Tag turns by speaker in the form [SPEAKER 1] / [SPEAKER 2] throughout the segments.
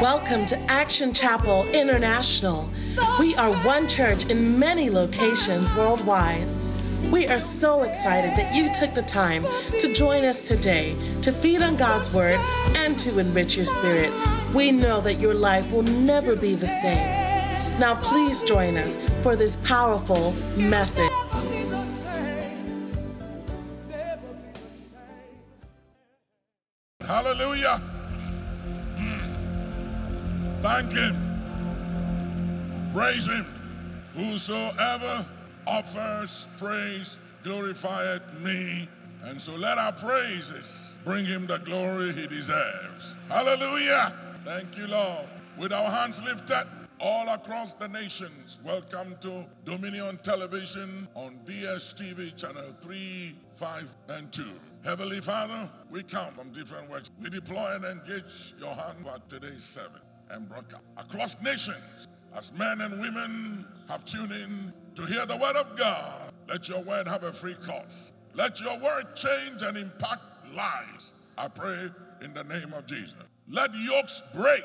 [SPEAKER 1] Welcome to Action Chapel International. We are one church in many locations worldwide. We are so excited that you took the time to join us today to feed on God's Word and to enrich your spirit. We know that your life will never be the same. Now, please join us for this powerful message.
[SPEAKER 2] Praise Him. Whosoever offers praise glorifieth me. And so let our praises bring Him the glory He deserves. Hallelujah. Thank you, Lord. With our hands lifted, all across the nations. Welcome to Dominion Television on DSTV channel 3, 5, and 2. Heavenly Father, we come from different works. We deploy and engage your hand for today's service and broadcast across nations as men and women have tuned in to hear the word of God. Let your word have a free course. Let your word change and impact lives. I pray in the name of Jesus. Let yokes break.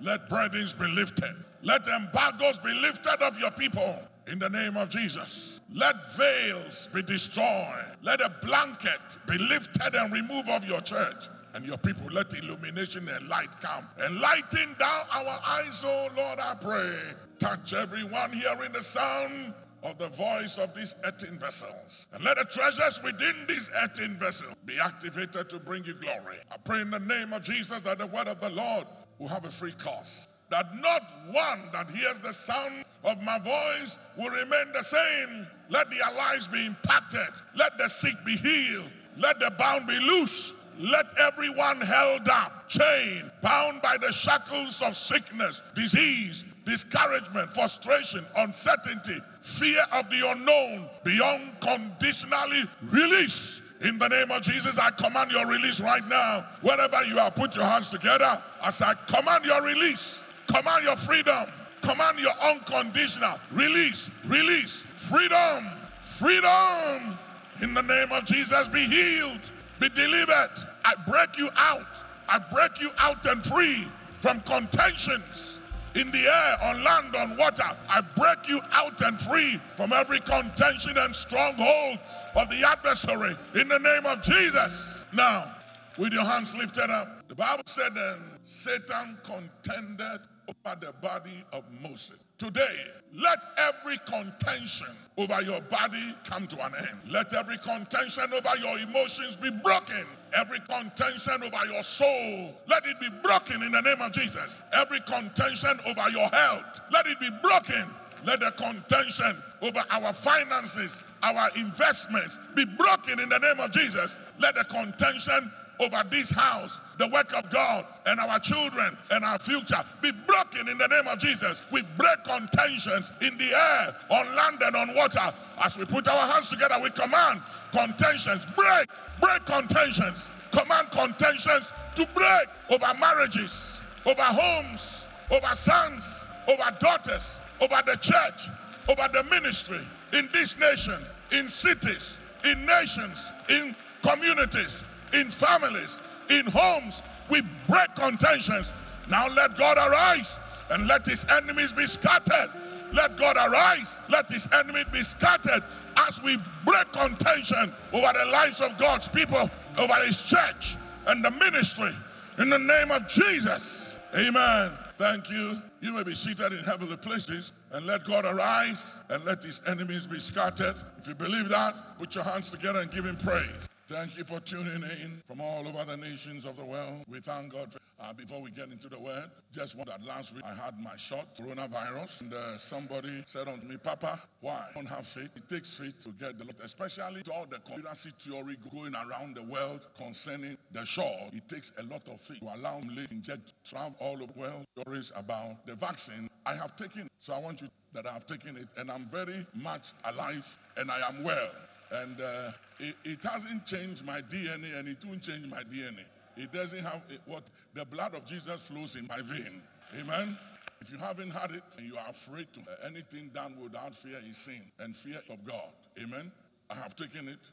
[SPEAKER 2] Let burdens be lifted. Let embargoes be lifted of your people in the name of Jesus. Let veils be destroyed. Let a blanket be lifted and removed of your church and your people. Let illumination and light come. And lighting down our eyes, oh Lord, I pray. Touch everyone hearing the sound of the voice of these earthen vessels. And let the treasures within these earthen vessels be activated to bring you glory. I pray in the name of Jesus that the word of the Lord will have a free course that not one that hears the sound of my voice will remain the same. Let their lives be impacted. Let the sick be healed. Let the bound be loose. Let everyone held up, chained, bound by the shackles of sickness, disease, discouragement, frustration, uncertainty, fear of the unknown, beyond conditionally release. In the name of Jesus, I command your release right now. Wherever you are, put your hands together as I command your release. Command your freedom. Command your unconditional release, release, freedom, freedom. In the name of Jesus, be healed, be delivered. I break you out. I break you out and free from contentions in the air, on land, on water. I break you out and free from every contention and stronghold of the adversary in the name of Jesus. Now, with your hands lifted up, the Bible said then Satan contended over the body of Moses. Today, let every contention over your body come to an end. Let every contention over your emotions be broken. Every contention over your soul, let it be broken in the name of Jesus. Every contention over your health, let it be broken. Let the contention over our finances, our investments be broken in the name of Jesus. Let the contention over this house, the work of God, and our children and our future be broken in the name of Jesus. We break contentions in the air, on land, and on water. As we put our hands together, we command contentions break, break contentions, command contentions to break over marriages, over homes, over sons, over daughters, over the church, over the ministry in this nation, in cities, in nations, in communities in families, in homes. We break contentions. Now let God arise and let his enemies be scattered. Let God arise, let his enemies be scattered as we break contention over the lives of God's people, over his church and the ministry. In the name of Jesus. Amen. Thank you. You may be seated in heavenly places and let God arise and let his enemies be scattered. If you believe that, put your hands together and give him praise. Thank you for tuning in from all over the nations of the world. We thank God. For, uh, before we get into the word, just want that last week I had my shot, coronavirus, and uh, somebody said unto me, Papa, why I don't have faith? It takes faith to get the, lot, especially to all the conspiracy theory going around the world concerning the shot. It takes a lot of faith to allow me to inject, travel all over the world. Stories about the vaccine. I have taken, so I want you that I have taken it, and I'm very much alive, and I am well. And uh, it, it hasn't changed my DNA and it won't change my DNA. It doesn't have what the blood of Jesus flows in my vein. Amen. If you haven't had it and you are afraid to anything done without fear is sin and fear of God. Amen. I have taken it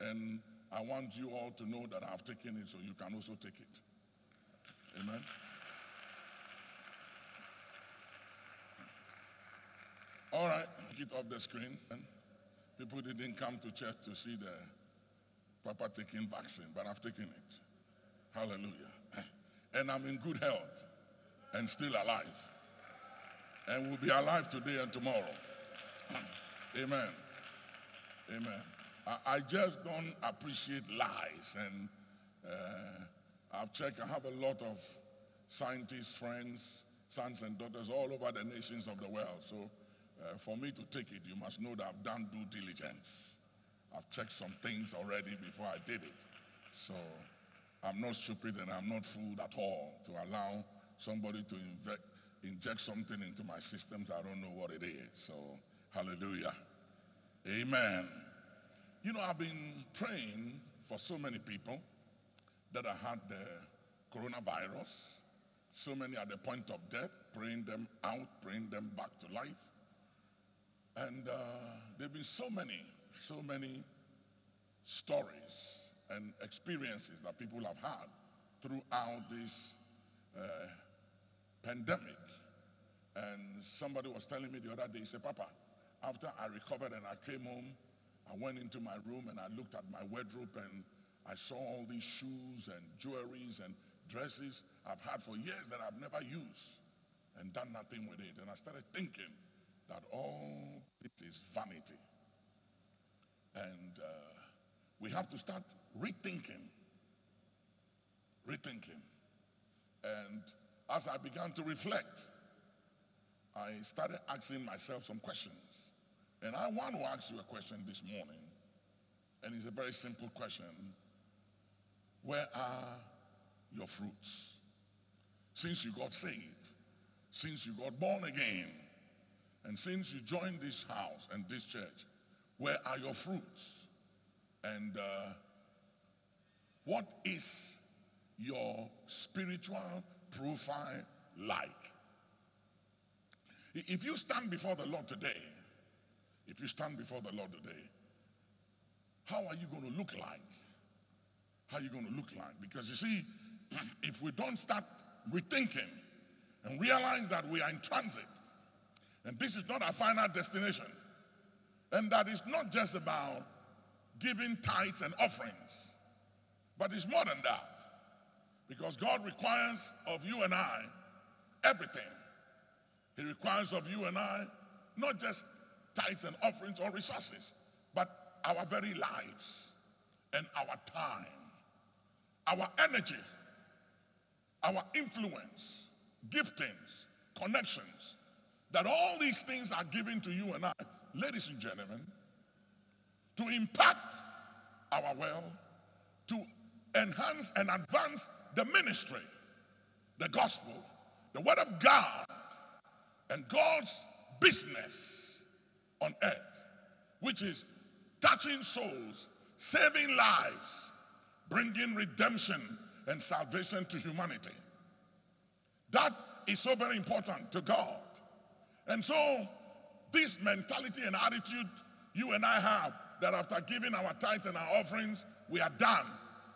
[SPEAKER 2] and I want you all to know that I have taken it so you can also take it. Amen. All right, get off the screen. People didn't come to church to see the Papa taking vaccine, but I've taken it. Hallelujah. And I'm in good health and still alive. And will be alive today and tomorrow. Amen. Amen. I, I just don't appreciate lies. And uh, I've checked, I have a lot of scientists, friends, sons and daughters all over the nations of the world. So uh, for me to take it, you must know that I've done due diligence. I've checked some things already before I did it. So I'm not stupid and I'm not fooled at all to allow somebody to inject, inject something into my systems. I don't know what it is. So, hallelujah. Amen. You know, I've been praying for so many people that have had the coronavirus. So many at the point of death, praying them out, praying them back to life. And uh, there have been so many, so many stories and experiences that people have had throughout this uh, pandemic. And somebody was telling me the other day, he said, Papa, after I recovered and I came home, I went into my room and I looked at my wardrobe and I saw all these shoes and jewelries and dresses I've had for years that I've never used and done nothing with it. And I started thinking that all it is vanity. And uh, we have to start rethinking. Rethinking. And as I began to reflect, I started asking myself some questions. And I want to ask you a question this morning. And it's a very simple question. Where are your fruits? Since you got saved, since you got born again, and since you joined this house and this church, where are your fruits? And uh, what is your spiritual profile like? If you stand before the Lord today, if you stand before the Lord today, how are you going to look like? How are you going to look like? Because you see, if we don't start rethinking and realize that we are in transit, and this is not our final destination, and that it's not just about giving tithes and offerings, but it's more than that. Because God requires of you and I everything. He requires of you and I not just tithes and offerings or resources, but our very lives and our time, our energy, our influence, giftings, connections, that all these things are given to you and I, ladies and gentlemen, to impact our well, to enhance and advance the ministry, the gospel, the word of God, and God's business on earth, which is touching souls, saving lives, bringing redemption and salvation to humanity. That is so very important to God. And so, this mentality and attitude you and I have that after giving our tithes and our offerings, we are done.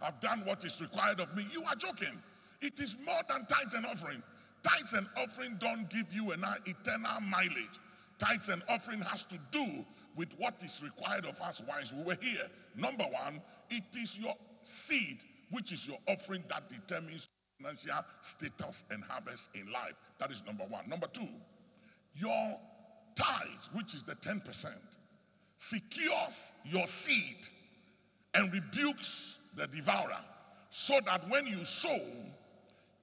[SPEAKER 2] I've done what is required of me. You are joking. It is more than tithes and offering. Tithes and offering don't give you an eternal mileage. Tithes and offering has to do with what is required of us whilst we were here. Number one, it is your seed, which is your offering that determines financial status and harvest in life. That is number one. Number two, your tithes, which is the 10%, secures your seed and rebukes the devourer so that when you sow,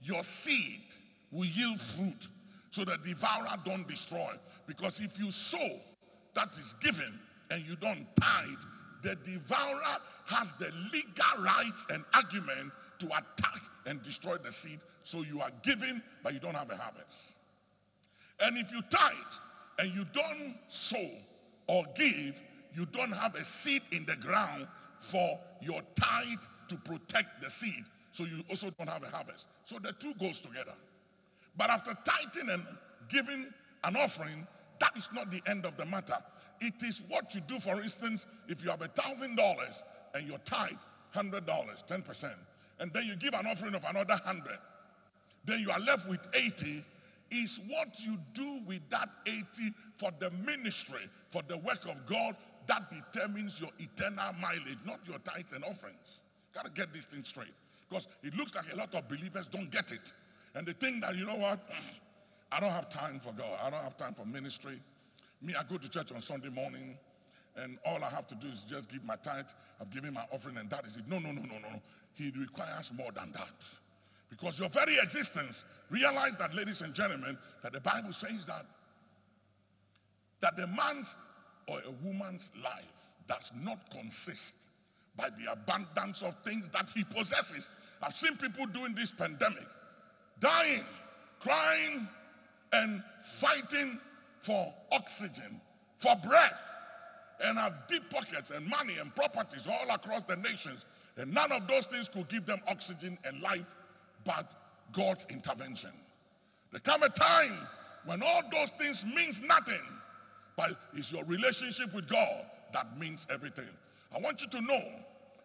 [SPEAKER 2] your seed will yield fruit so the devourer don't destroy. Because if you sow that is given and you don't tithe, the devourer has the legal rights and argument to attack and destroy the seed. So you are giving, but you don't have a harvest. And if you tithe and you don't sow or give, you don't have a seed in the ground for your tithe to protect the seed. So you also don't have a harvest. So the two goes together. But after tithing and giving an offering, that is not the end of the matter. It is what you do, for instance, if you have a thousand dollars and your tithe, hundred dollars, 10%, and then you give an offering of another hundred, then you are left with 80 is what you do with that 80 for the ministry, for the work of God, that determines your eternal mileage, not your tithes and offerings. Gotta get this thing straight. Because it looks like a lot of believers don't get it. And they think that, you know what? I don't have time for God. I don't have time for ministry. Me, I go to church on Sunday morning, and all I have to do is just give my tithe. I've given my offering, and that is it. No, no, no, no, no. He requires more than that. Because your very existence, realize that, ladies and gentlemen, that the Bible says that that the man's or a woman's life does not consist by the abundance of things that he possesses. I've seen people during this pandemic dying, crying, and fighting for oxygen, for breath, and have deep pockets and money and properties all across the nations. And none of those things could give them oxygen and life but God's intervention. There come a time when all those things means nothing, but it's your relationship with God that means everything. I want you to know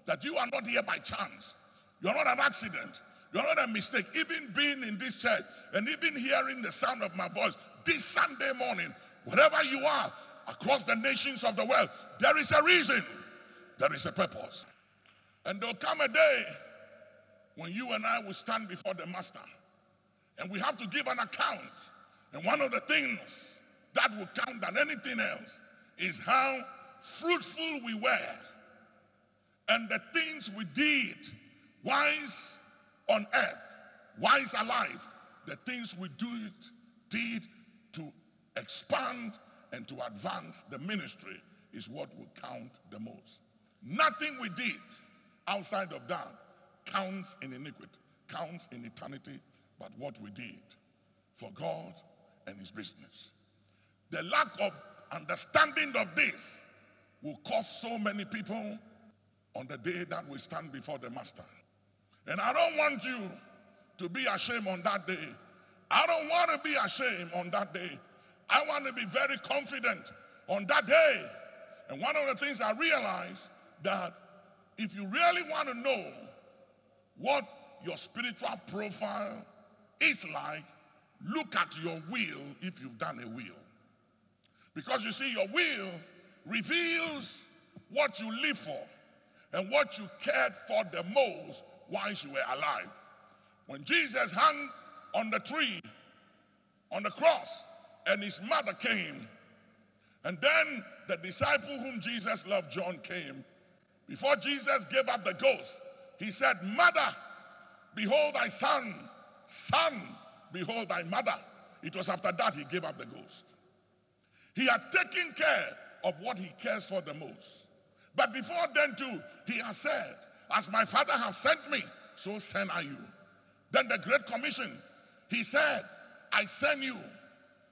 [SPEAKER 2] that you are not here by chance. You're not an accident. You're not a mistake. Even being in this church and even hearing the sound of my voice this Sunday morning, wherever you are across the nations of the world, there is a reason, there is a purpose. And there'll come a day when you and I will stand before the Master and we have to give an account. And one of the things that will count than anything else is how fruitful we were and the things we did, wise on earth, wise alive, the things we do did to expand and to advance the ministry is what will count the most. Nothing we did outside of that counts in iniquity, counts in eternity, but what we did for God and his business. The lack of understanding of this will cost so many people on the day that we stand before the master. And I don't want you to be ashamed on that day. I don't want to be ashamed on that day. I want to be very confident on that day. And one of the things I realized that if you really want to know what your spiritual profile is like, look at your will if you've done a will. Because you see, your will reveals what you live for and what you cared for the most while you were alive. When Jesus hung on the tree, on the cross, and his mother came, and then the disciple whom Jesus loved, John, came, before Jesus gave up the ghost, he said, Mother, behold thy son. Son, behold thy mother. It was after that he gave up the ghost. He had taken care of what he cares for the most. But before then, too, he has said, As my father has sent me, so send I you. Then the Great Commission, he said, I send you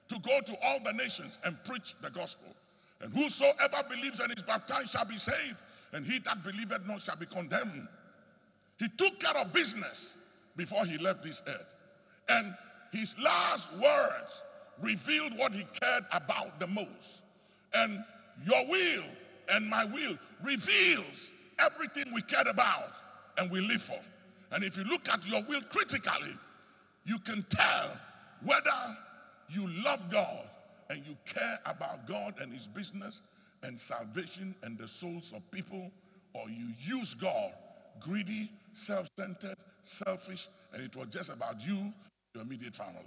[SPEAKER 2] to go to all the nations and preach the gospel. And whosoever believes and is baptized shall be saved, and he that believeth not shall be condemned. He took care of business before he left this earth. And his last words revealed what he cared about the most. And your will and my will reveals everything we cared about and we live for. And if you look at your will critically, you can tell whether you love God and you care about God and his business and salvation and the souls of people, or you use God greedy, self-centered, selfish, and it was just about you, your immediate family.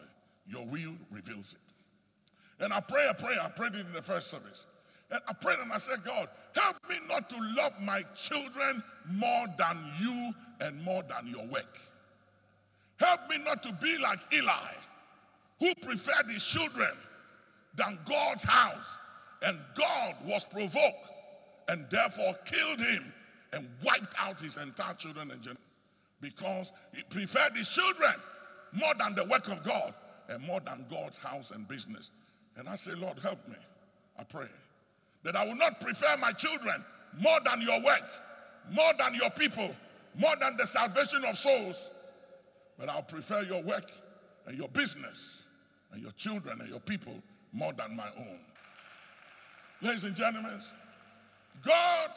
[SPEAKER 2] Your will reveals it. And I pray a prayer. I prayed it in the first service. And I prayed and I said, God, help me not to love my children more than you and more than your work. Help me not to be like Eli, who preferred his children than God's house. And God was provoked and therefore killed him and wiped out his entire children and generation because he preferred his children more than the work of God and more than God's house and business. And I say, Lord, help me. I pray that I will not prefer my children more than your work, more than your people, more than the salvation of souls, but I'll prefer your work and your business and your children and your people more than my own. Ladies and gentlemen, God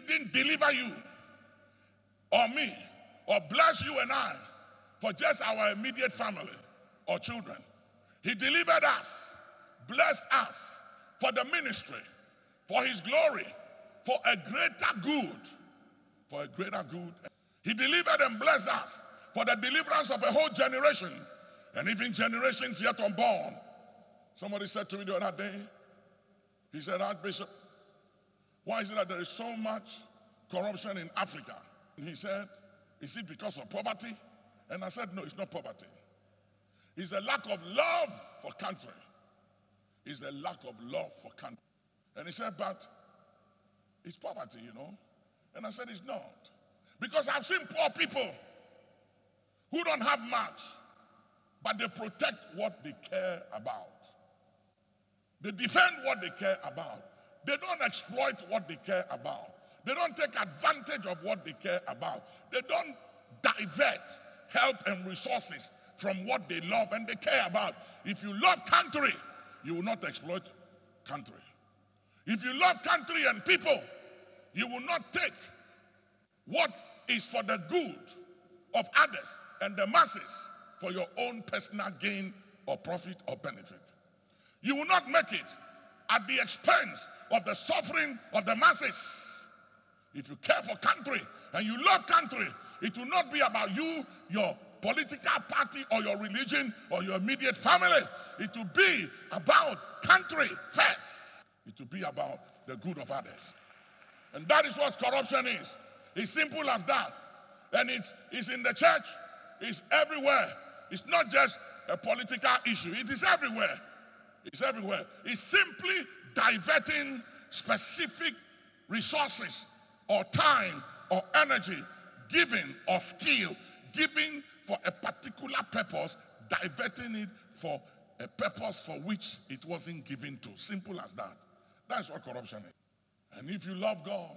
[SPEAKER 2] didn't deliver you or me or bless you and I for just our immediate family or children. He delivered us, blessed us for the ministry, for his glory, for a greater good. For a greater good. He delivered and blessed us for the deliverance of a whole generation and even generations yet unborn. Somebody said to me the other day, he said, Archbishop, why is it that there is so much corruption in Africa? And he said, Is it because of poverty? And I said, No, it's not poverty. It's a lack of love for country. It's a lack of love for country. And he said, But it's poverty, you know. And I said, It's not. Because I've seen poor people who don't have much, but they protect what they care about. They defend what they care about. They don't exploit what they care about. They don't take advantage of what they care about. They don't divert help and resources from what they love and they care about. If you love country, you will not exploit country. If you love country and people, you will not take what is for the good of others and the masses for your own personal gain or profit or benefit. You will not make it at the expense of the suffering of the masses. If you care for country and you love country, it will not be about you, your political party, or your religion, or your immediate family. It will be about country first. It will be about the good of others. And that is what corruption is. It's simple as that. And it's, it's in the church, it's everywhere. It's not just a political issue, it is everywhere. It's everywhere. It's simply diverting specific resources or time or energy, giving or skill, giving for a particular purpose, diverting it for a purpose for which it wasn't given to. Simple as that. That's what corruption is. And if you love God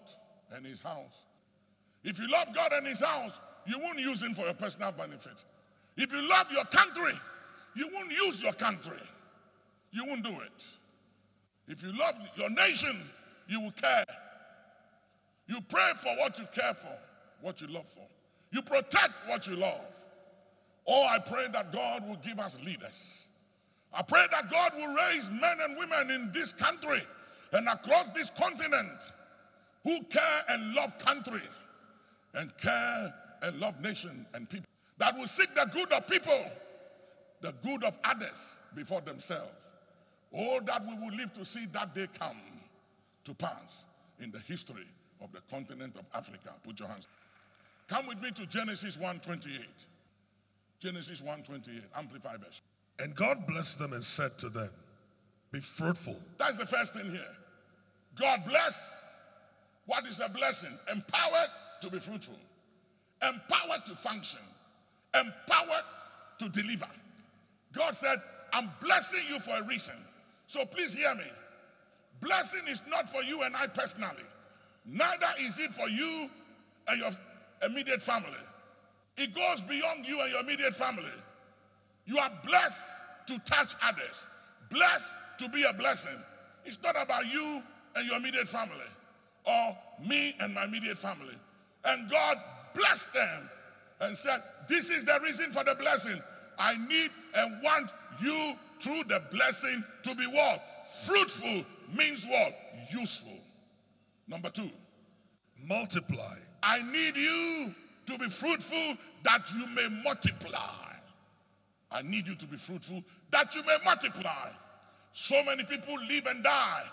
[SPEAKER 2] and His house, if you love God and His house, you won't use Him for your personal benefit. If you love your country, you won't use your country you won't do it. If you love your nation, you will care. You pray for what you care for, what you love for. You protect what you love. Oh, I pray that God will give us leaders. I pray that God will raise men and women in this country and across this continent who care and love country and care and love nation and people. That will seek the good of people, the good of others before themselves. Oh, that we will live to see that day come to pass in the history of the continent of Africa. Put your hands. Come with me to Genesis 1:28. Genesis 1:28, Amplified version.
[SPEAKER 3] And God blessed them and said to them, Be fruitful.
[SPEAKER 2] That's the first thing here. God bless. What is a blessing? Empowered to be fruitful, empowered to function, empowered to deliver. God said, I'm blessing you for a reason. So please hear me. Blessing is not for you and I personally. Neither is it for you and your immediate family. It goes beyond you and your immediate family. You are blessed to touch others, blessed to be a blessing. It's not about you and your immediate family or me and my immediate family. And God blessed them and said, This is the reason for the blessing. I need and want you through the blessing to be what? Fruitful means what? Useful. Number two,
[SPEAKER 3] multiply.
[SPEAKER 2] I need you to be fruitful that you may multiply. I need you to be fruitful that you may multiply. So many people live and die,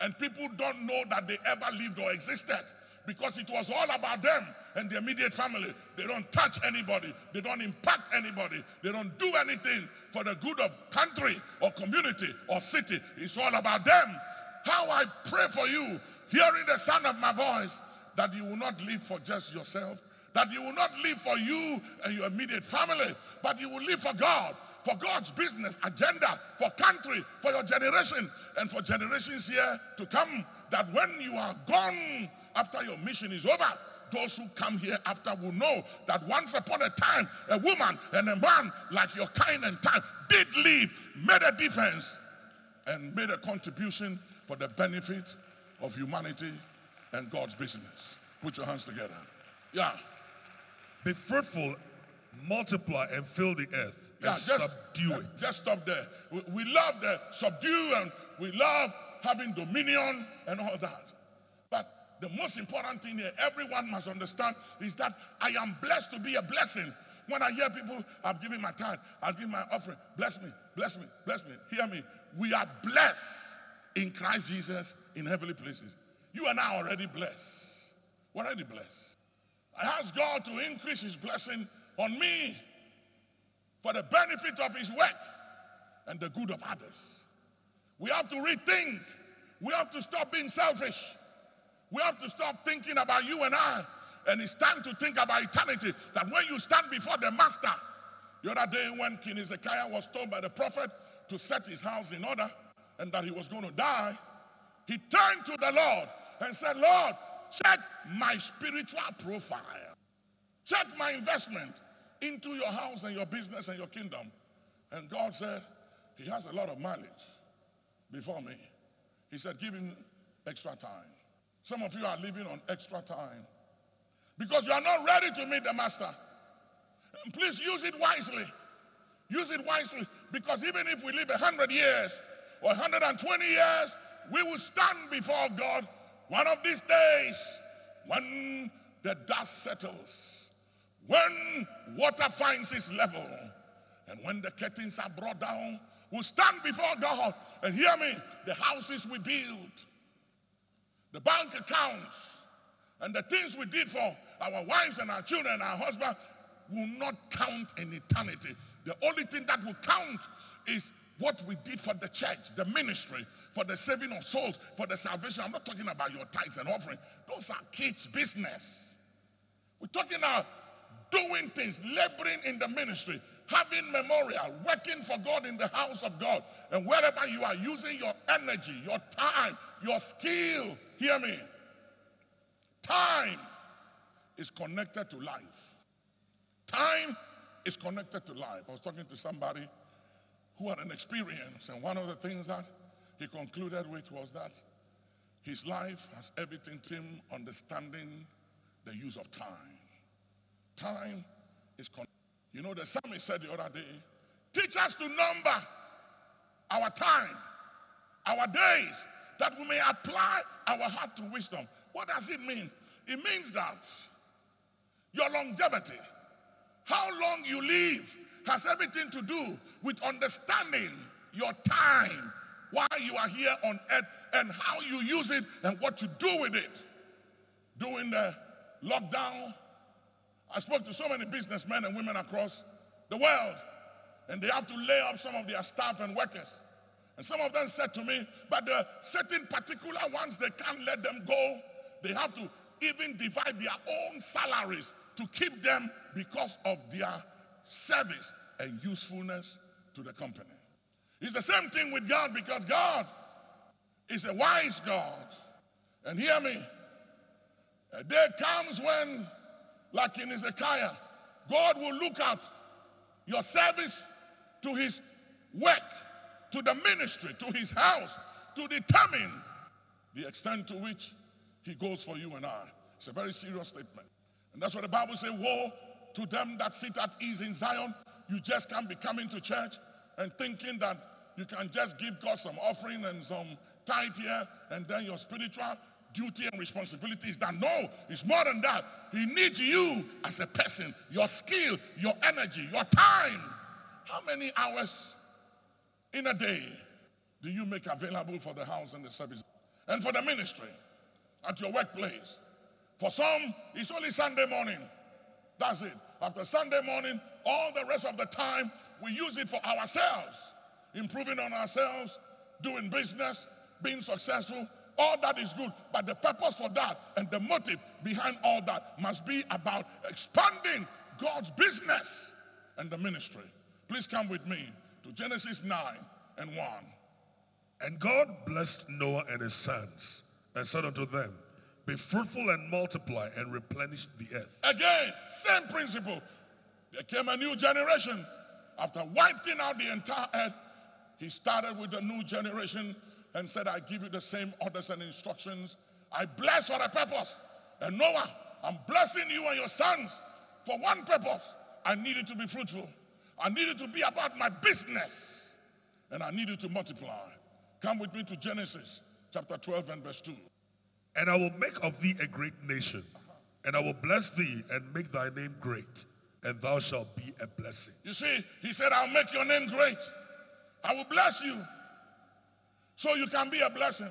[SPEAKER 2] and people don't know that they ever lived or existed because it was all about them and the immediate family. They don't touch anybody, they don't impact anybody, they don't do anything for the good of country or community or city. It's all about them. How I pray for you, hearing the sound of my voice, that you will not live for just yourself, that you will not live for you and your immediate family, but you will live for God, for God's business agenda, for country, for your generation, and for generations here to come. That when you are gone, after your mission is over, those who come here after will know that once upon a time, a woman and a man like your kind and time did live, made a difference, and made a contribution for the benefit of humanity and God's business. Put your hands together. Yeah.
[SPEAKER 3] Be fruitful, multiply, and fill the earth.
[SPEAKER 2] Yeah,
[SPEAKER 3] and subdue
[SPEAKER 2] uh,
[SPEAKER 3] it.
[SPEAKER 2] Just stop there. We, we love the subdue and we love having dominion and all that. The most important thing here, everyone must understand, is that I am blessed to be a blessing. When I hear people, I've given my time, I've given my offering, bless me, bless me, bless me, hear me. We are blessed in Christ Jesus in heavenly places. You and I are already blessed. We're already blessed. I ask God to increase his blessing on me for the benefit of his work and the good of others. We have to rethink. We have to stop being selfish. We have to stop thinking about you and I. And it's time to think about eternity. That when you stand before the master, the other day when King Hezekiah was told by the prophet to set his house in order and that he was going to die, he turned to the Lord and said, Lord, check my spiritual profile. Check my investment into your house and your business and your kingdom. And God said, He has a lot of mileage before me. He said, Give him extra time. Some of you are living on extra time because you are not ready to meet the master. Please use it wisely. Use it wisely because even if we live 100 years or 120 years, we will stand before God one of these days when the dust settles, when water finds its level, and when the curtains are brought down, we'll stand before God and hear me. The houses we build, the bank accounts, and the things we did for our wives and our children and our husband will not count in eternity. The only thing that will count is what we did for the church, the ministry, for the saving of souls, for the salvation. I'm not talking about your tithes and offering. Those are kids' business. We're talking about doing things, laboring in the ministry, having memorial, working for God in the house of God. And wherever you are using your energy, your time, your skill, hear me. Time is connected to life. Time is connected to life. I was talking to somebody who had an experience, and one of the things that he concluded with was that his life has everything to him understanding the use of time. Time is, connected. you know, the psalmist said the other day, teach us to number our time, our days, that we may apply our heart to wisdom. What does it mean? It means that your longevity, how long you live, has everything to do with understanding your time while you are here on earth and how you use it and what you do with it. During the lockdown, I spoke to so many businessmen and women across the world, and they have to lay off some of their staff and workers. And some of them said to me, but the certain particular ones, they can't let them go. They have to even divide their own salaries to keep them because of their service and usefulness to the company. It's the same thing with God because God is a wise God. And hear me, a day comes when, like in Hezekiah, God will look at your service to his work, to the ministry, to his house, to determine the extent to which he goes for you and I. It's a very serious statement. And that's what the Bible says, woe to them that sit at ease in Zion. You just can't be coming to church and thinking that you can just give God some offering and some tithe here, and then your spiritual duty and responsibility is done. No, it's more than that. He needs you as a person, your skill, your energy, your time. How many hours in a day do you make available for the house and the service and for the ministry at your workplace? For some, it's only Sunday morning. That's it. After Sunday morning, all the rest of the time, we use it for ourselves, improving on ourselves, doing business, being successful. All that is good, but the purpose for that and the motive behind all that must be about expanding God's business and the ministry. Please come with me to Genesis 9 and 1.
[SPEAKER 3] And God blessed Noah and his sons and said unto them, Be fruitful and multiply and replenish the earth.
[SPEAKER 2] Again, same principle. There came a new generation. After wiping out the entire earth, he started with the new generation and said, I give you the same orders and instructions. I bless for a purpose. And Noah, I'm blessing you and your sons for one purpose. I need you to be fruitful. I need it to be about my business. And I need it to multiply. Come with me to Genesis chapter 12 and verse 2.
[SPEAKER 3] And I will make of thee a great nation, and I will bless thee and make thy name great, and thou shalt be a blessing.
[SPEAKER 2] You see, he said, I'll make your name great. I will bless you so you can be a blessing.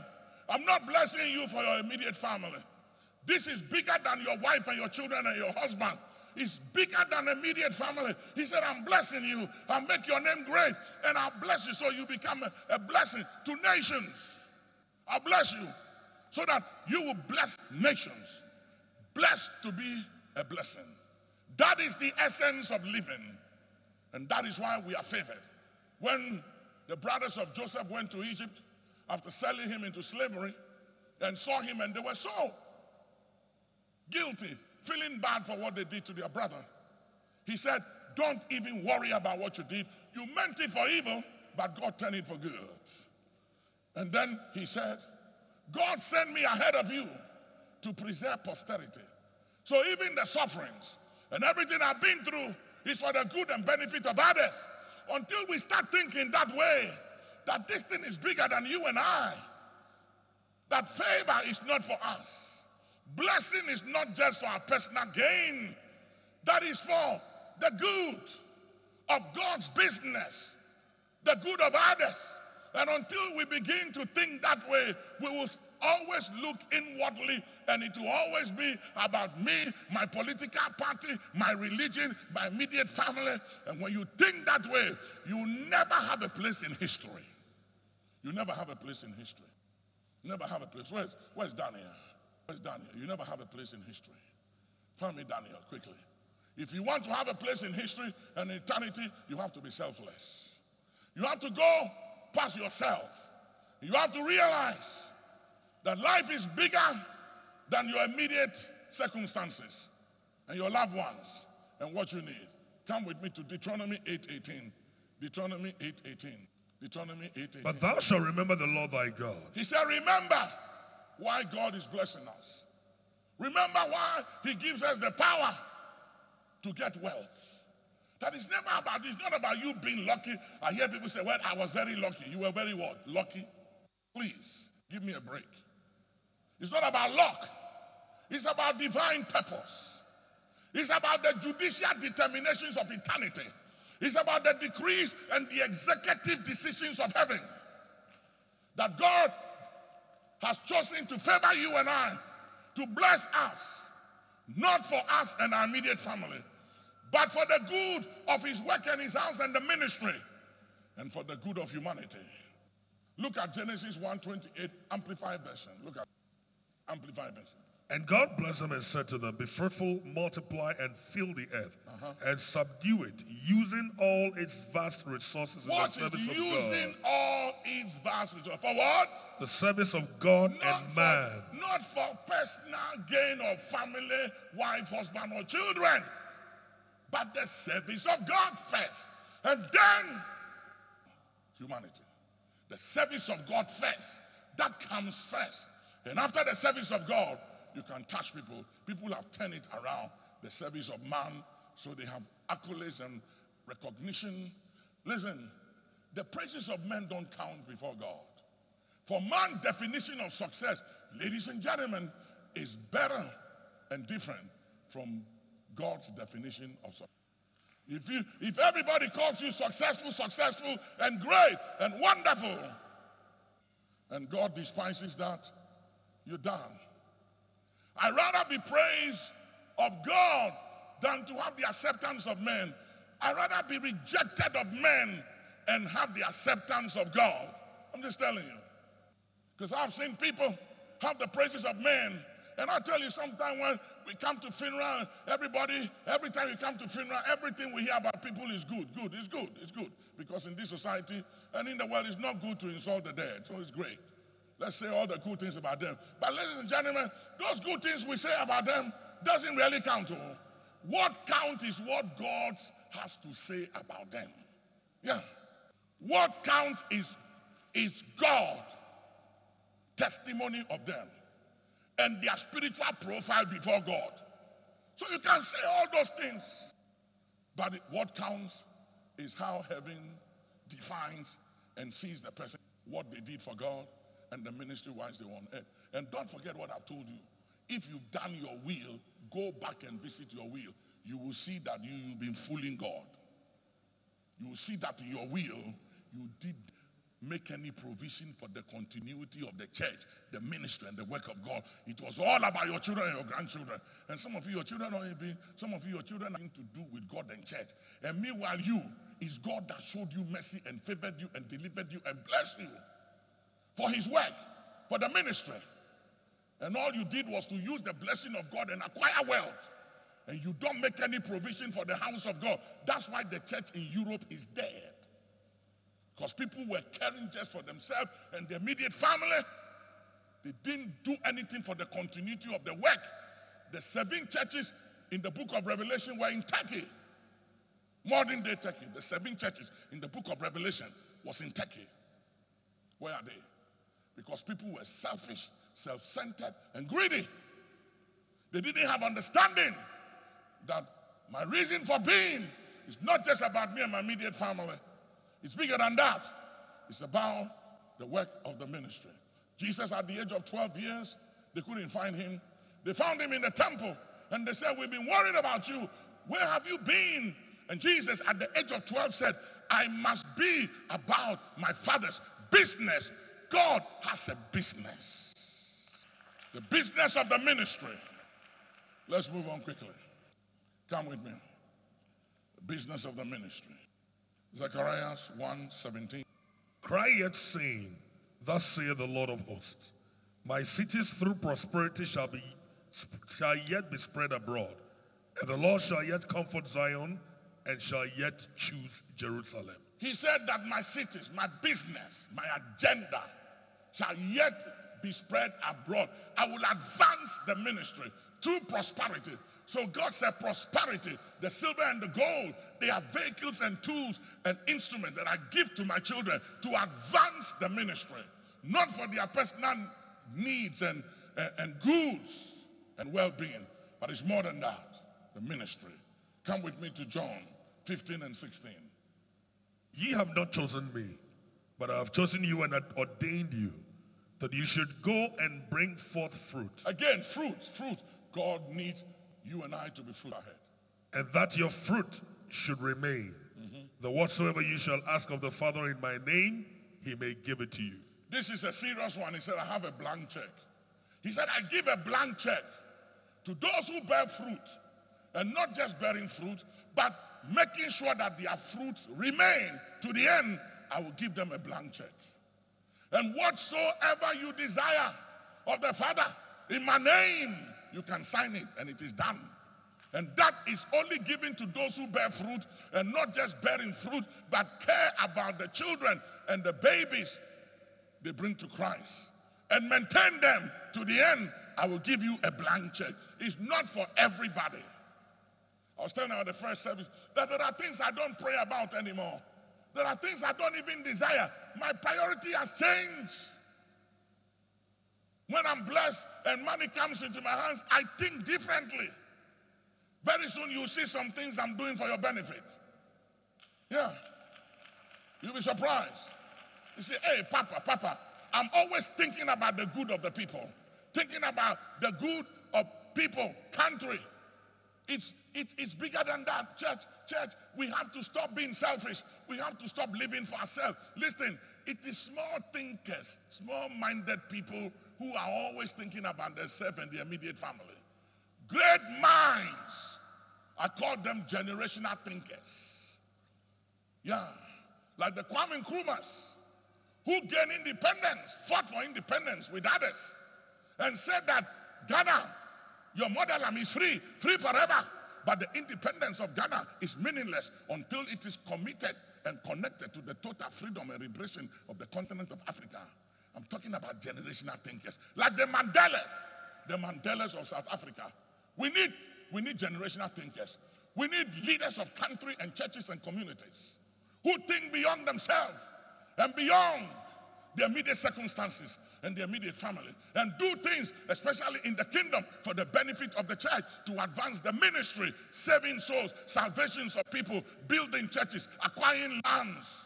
[SPEAKER 2] I'm not blessing you for your immediate family. This is bigger than your wife and your children and your husband. It's bigger than immediate family. He said, I'm blessing you. I'll make your name great and I'll bless you so you become a, a blessing to nations. I'll bless you so that you will bless nations. Blessed to be a blessing. That is the essence of living. And that is why we are favored. When the brothers of Joseph went to Egypt after selling him into slavery and saw him, and they were so guilty, feeling bad for what they did to their brother. He said, Don't even worry about what you did. You meant it for evil, but God turned it for good. And then he said, God sent me ahead of you to preserve posterity. So even the sufferings and everything I've been through is for the good and benefit of others. Until we start thinking that way, that this thing is bigger than you and I, that favor is not for us. Blessing is not just for our personal gain, that is for the good of God's business, the good of others. And until we begin to think that way, we will always look inwardly and it will always be about me, my political party, my religion, my immediate family. And when you think that way, you never have a place in history. You never have a place in history. Never have a place. Where's, where's Daniel? Where's Daniel? You never have a place in history. Find me Daniel quickly. If you want to have a place in history and eternity, you have to be selfless. You have to go past yourself. You have to realize that life is bigger than your immediate circumstances and your loved ones and what you need. Come with me to Deuteronomy 8:18. Deuteronomy 8:18. Deuteronomy 8:18.
[SPEAKER 3] But thou shalt remember the Lord thy God.
[SPEAKER 2] He said, Remember why God is blessing us. Remember why He gives us the power to get wealth. That is never about, it's not about you being lucky. I hear people say, Well, I was very lucky. You were very what? Lucky? Please, give me a break. It's not about luck, it's about divine purpose. It's about the judicial determinations of eternity. It's about the decrees and the executive decisions of heaven. That God has chosen to favor you and I, to bless us, not for us and our immediate family, but for the good of his work and his house and the ministry, and for the good of humanity. Look at Genesis 1:28 Amplified Version. Look at Amplified Version.
[SPEAKER 3] And God blessed them and said to them, Be fruitful, multiply, and fill the earth, uh-huh. and subdue it, using all its vast resources in the service of God.
[SPEAKER 2] using all its vast resources for what?
[SPEAKER 3] The service of God
[SPEAKER 2] Not
[SPEAKER 3] and
[SPEAKER 2] for,
[SPEAKER 3] man.
[SPEAKER 2] not for personal gain of family, wife, husband, or children, but the service of God first, and then humanity. The service of God first. That comes first. And after the service of God, you can touch people. People have turned it around. The service of man, so they have accolades and recognition. Listen, the praises of men don't count before God. For man, definition of success, ladies and gentlemen, is better and different from God's definition of success. If, you, if everybody calls you successful, successful, and great, and wonderful, and God despises that, you're done. I'd rather be praised of God than to have the acceptance of men. I'd rather be rejected of men and have the acceptance of God. I'm just telling you. Because I've seen people have the praises of men. And I tell you, sometimes when we come to funeral, everybody, every time we come to funeral, everything we hear about people is good, good, it's good, it's good. Because in this society and in the world, it's not good to insult the dead, so it's great. Let's say all the good things about them. But ladies and gentlemen, those good things we say about them doesn't really count. oh. What counts is what God has to say about them. Yeah. What counts is, is God testimony of them and their spiritual profile before God. So you can say all those things, but what counts is how heaven defines and sees the person, what they did for God, and the ministry wise they want earth. And don't forget what I've told you. If you've done your will, go back and visit your will. You will see that you, you've been fooling God. You will see that in your will, you did make any provision for the continuity of the church, the ministry, and the work of God. It was all about your children and your grandchildren. And some of you, your children don't even, some of you, your children have to do with God and church. And meanwhile, you, is God that showed you mercy and favored you and delivered you and blessed you for his work, for the ministry. And all you did was to use the blessing of God and acquire wealth. And you don't make any provision for the house of God. That's why the church in Europe is dead. Because people were caring just for themselves and their immediate family. They didn't do anything for the continuity of the work. The seven churches in the book of Revelation were in Turkey. Modern day Turkey. The seven churches in the book of Revelation was in Turkey. Where are they? Because people were selfish, self centered, and greedy. They didn't have understanding that my reason for being is not just about me and my immediate family, it's bigger than that. It's about the work of the ministry. Jesus, at the age of 12 years, they couldn't find him. They found him in the temple and they said, We've been worried about you. Where have you been? And Jesus, at the age of 12, said, I must be about my father's business. God has a business. The business of the ministry. Let's move on quickly. Come with me. The business of the ministry. Zechariah 1 17.
[SPEAKER 3] Cry yet saying, Thus saith the Lord of hosts, My cities through prosperity shall be shall yet be spread abroad, and the Lord shall yet comfort Zion and shall yet choose Jerusalem.
[SPEAKER 2] He said that my cities, my business, my agenda shall yet be spread abroad. I will advance the ministry to prosperity. So God said, prosperity, the silver and the gold, they are vehicles and tools and instruments that I give to my children to advance the ministry, not for their personal needs and, and, and goods and well being, but it's more than that the ministry. Come with me to John 15 and 16.
[SPEAKER 3] Ye have not chosen me, but I have chosen you and ordained you that you should go and bring forth fruit.
[SPEAKER 2] Again, fruit, fruit. God needs you and I to be fruit ahead.
[SPEAKER 3] And that your fruit should remain. Mm-hmm. That whatsoever you shall ask of the Father in my name, he may give it to you.
[SPEAKER 2] This is a serious one. He said, I have a blank check. He said, I give a blank check to those who bear fruit. And not just bearing fruit, but making sure that their fruits remain to the end. I will give them a blank check. And whatsoever you desire of the Father in my name, you can sign it and it is done. And that is only given to those who bear fruit and not just bearing fruit, but care about the children and the babies they bring to Christ and maintain them to the end. I will give you a blank check. It's not for everybody. I was telling at the first service that there are things I don't pray about anymore. There are things I don't even desire. My priority has changed. When I'm blessed and money comes into my hands, I think differently. Very soon you'll see some things I'm doing for your benefit. Yeah. You'll be surprised. You say, hey, Papa, Papa, I'm always thinking about the good of the people, thinking about the good of people, country. It's, it's, it's bigger than that. Church, church, we have to stop being selfish. We have to stop living for ourselves. Listen, it is small thinkers, small minded people who are always thinking about themselves and their immediate family. Great minds, I call them generational thinkers. Yeah, like the Kwame Nkrumahs, who gained independence, fought for independence with others, and said that Ghana, your motherland is free, free forever. But the independence of Ghana is meaningless until it is committed and connected to the total freedom and liberation of the continent of Africa. I'm talking about generational thinkers, like the Mandelas, the Mandelas of South Africa. We need, we need generational thinkers. We need leaders of country and churches and communities who think beyond themselves and beyond their immediate circumstances and the immediate family and do things, especially in the kingdom, for the benefit of the church to advance the ministry, saving souls, salvations of people, building churches, acquiring lands.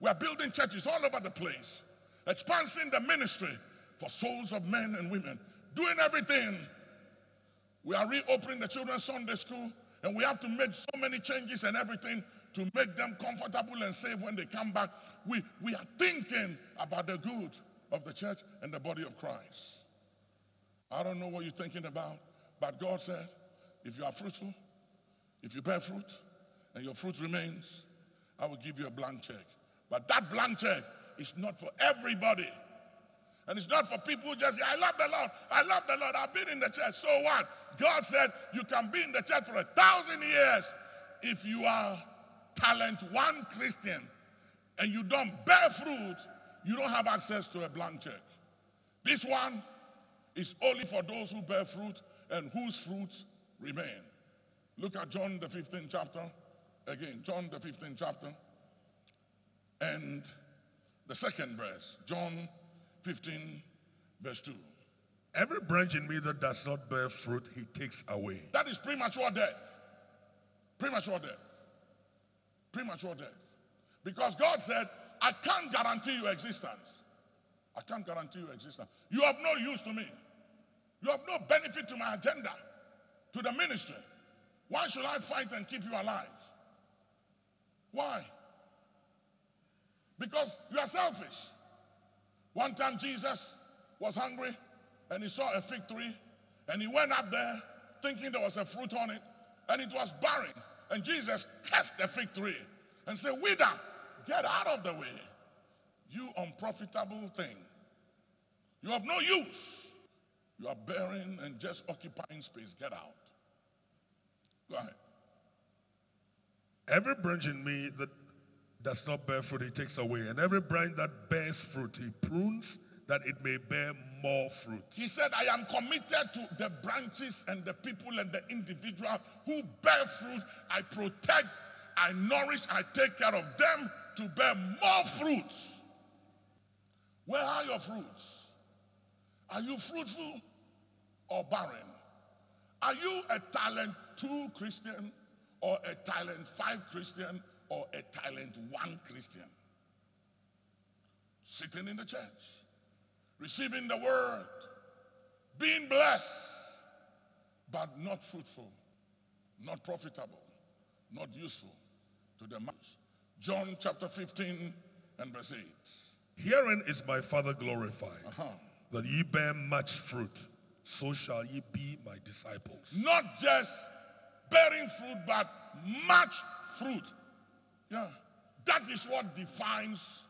[SPEAKER 2] We're building churches all over the place, expanding the ministry for souls of men and women, doing everything. We are reopening the children's Sunday school, and we have to make so many changes and everything to make them comfortable and safe when they come back. We, we are thinking about the good of the church and the body of Christ. I don't know what you're thinking about, but God said, if you are fruitful, if you bear fruit, and your fruit remains, I will give you a blank check. But that blank check is not for everybody. And it's not for people who just say, I love the Lord, I love the Lord, I've been in the church. So what? God said you can be in the church for a thousand years if you are talent one Christian and you don't bear fruit, you don't have access to a blank check. This one is only for those who bear fruit and whose fruits remain. Look at John the 15th chapter. Again, John the 15th chapter. And the second verse, John 15, verse 2.
[SPEAKER 3] Every branch in me that does not bear fruit, he takes away.
[SPEAKER 2] That is premature death. Premature death. Premature death. Because God said, I can't guarantee your existence. I can't guarantee your existence. You have no use to me. You have no benefit to my agenda, to the ministry. Why should I fight and keep you alive? Why? Because you are selfish. One time Jesus was hungry and he saw a fig tree and he went up there thinking there was a fruit on it and it was barren. And Jesus cast the fig tree and said, Wither, get out of the way. You unprofitable thing. You have no use. You are barren and just occupying space. Get out. Go ahead.
[SPEAKER 3] Every branch in me that does not bear fruit, he takes away. And every branch that bears fruit, he prunes that it may bear more fruit.
[SPEAKER 2] He said, I am committed to the branches and the people and the individual who bear fruit. I protect, I nourish, I take care of them to bear more fruits. Where are your fruits? Are you fruitful or barren? Are you a talent two Christian or a talent five Christian or a talent one Christian? Sitting in the church, receiving the word, being blessed, but not fruitful, not profitable, not useful to the masses. John chapter 15 and verse 8.
[SPEAKER 3] Herein is my Father glorified,
[SPEAKER 2] Uh-huh.
[SPEAKER 3] that ye bear much fruit, so shall ye be my disciples.
[SPEAKER 2] Not just bearing fruit, but much fruit. Yeah. That is what defines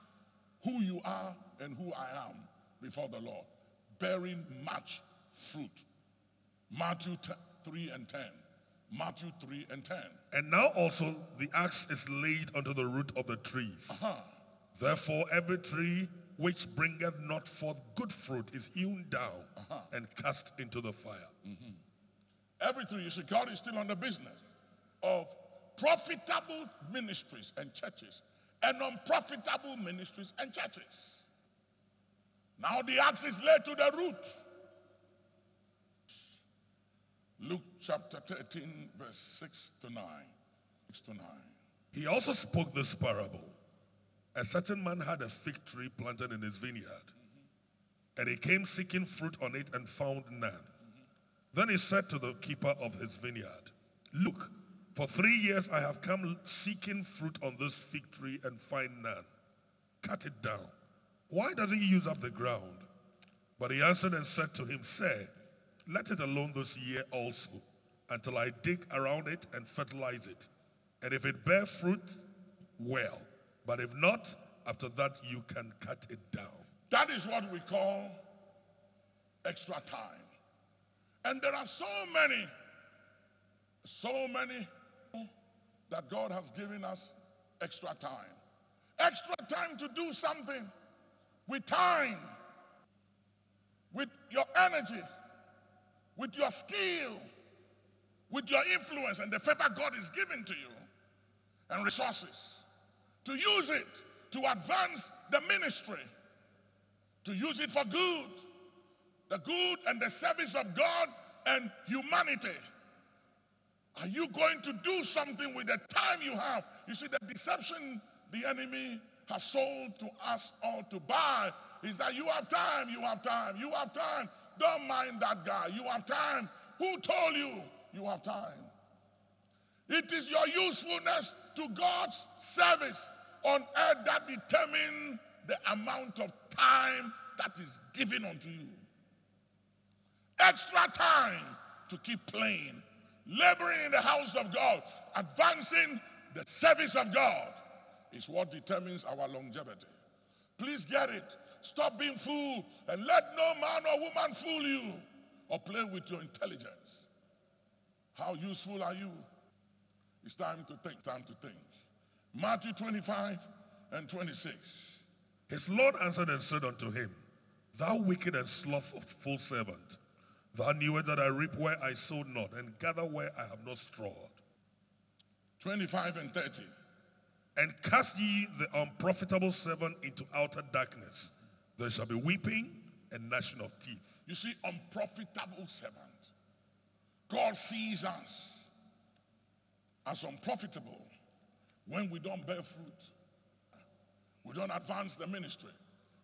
[SPEAKER 2] who you are and who I am before the Lord. Bearing much fruit. Matthew 10 3 and 10. Matthew 3 and 10.
[SPEAKER 3] And now also the axe is laid unto the root of the trees. Uh-huh. Therefore, every tree which bringeth not forth good fruit is hewn down uh-huh. and cast into the fire.
[SPEAKER 2] Mm-hmm. Every tree, you see, God is still on the business of profitable ministries and churches and unprofitable ministries and churches. Now the axe is laid to the root. Luke chapter 13, verse 6 to 9. 6 to 9.
[SPEAKER 3] He also spoke this parable. A certain man had a fig tree planted in his vineyard, and he came seeking fruit on it and found none. Then he said to the keeper of his vineyard, Look, for three years I have come seeking fruit on this fig tree and find none. Cut it down. Why doesn't he use up the ground? But he answered and said to him, Say, let it alone this year also, until I dig around it and fertilize it. And if it bear fruit, well. But if not, after that you can cut it down.
[SPEAKER 2] That is what we call extra time. And there are so many, so many that God has given us extra time. Extra time to do something with time, with your energy, with your skill, with your influence and the favor God is giving to you, and resources. To use it to advance the ministry, to use it for good. The good and the service of God and humanity. Are you going to do something with the time you have? You see, the deception the enemy has sold to us all to buy is that you have time, you have time, you have time. Don't mind that guy, you have time. Who told you you have time? It is your usefulness to God's service on earth that determines the amount of time that is given unto you. Extra time to keep playing, laboring in the house of God, advancing the service of God is what determines our longevity. Please get it. Stop being fooled and let no man or woman fool you or play with your intelligence. How useful are you? It's time to think, time to think. Matthew 25 and 26.
[SPEAKER 3] His Lord answered and said unto him, Thou wicked and slothful servant, thou knewest that I reap where I sowed not, and gather where I have not strawed.
[SPEAKER 2] 25 and 30.
[SPEAKER 3] And cast ye the unprofitable servant into outer darkness. There shall be weeping and gnashing of teeth.
[SPEAKER 2] You see, unprofitable servant. God sees us as unprofitable when we don't bear fruit. We don't advance the ministry.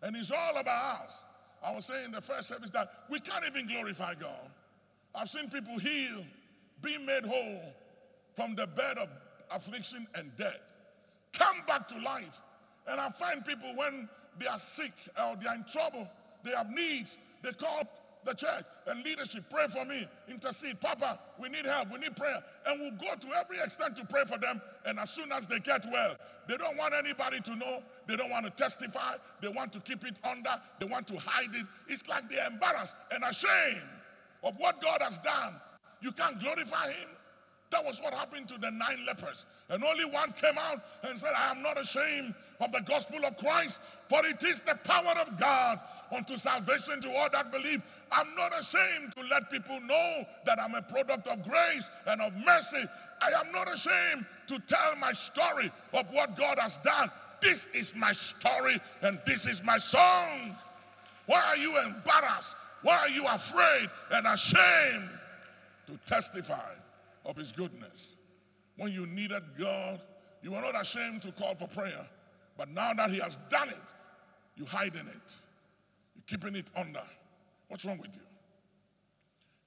[SPEAKER 2] And it's all about us. I was saying in the first service that we can't even glorify God. I've seen people heal, be made whole from the bed of affliction and death, come back to life. And I find people when they are sick or they are in trouble, they have needs, they call the church and leadership, pray for me, intercede. Papa, we need help, we need prayer. And we'll go to every extent to pray for them. And as soon as they get well, they don't want anybody to know. They don't want to testify. They want to keep it under. They want to hide it. It's like they're embarrassed and ashamed of what God has done. You can't glorify Him. That was what happened to the nine lepers. And only one came out and said, I am not ashamed of the gospel of Christ, for it is the power of God unto salvation to all that believe. I'm not ashamed to let people know that I'm a product of grace and of mercy. I am not ashamed to tell my story of what God has done. This is my story and this is my song. Why are you embarrassed? Why are you afraid and ashamed to testify of his goodness? When you needed God, you were not ashamed to call for prayer. But now that he has done it, you hide in it. You're keeping it under. What's wrong with you?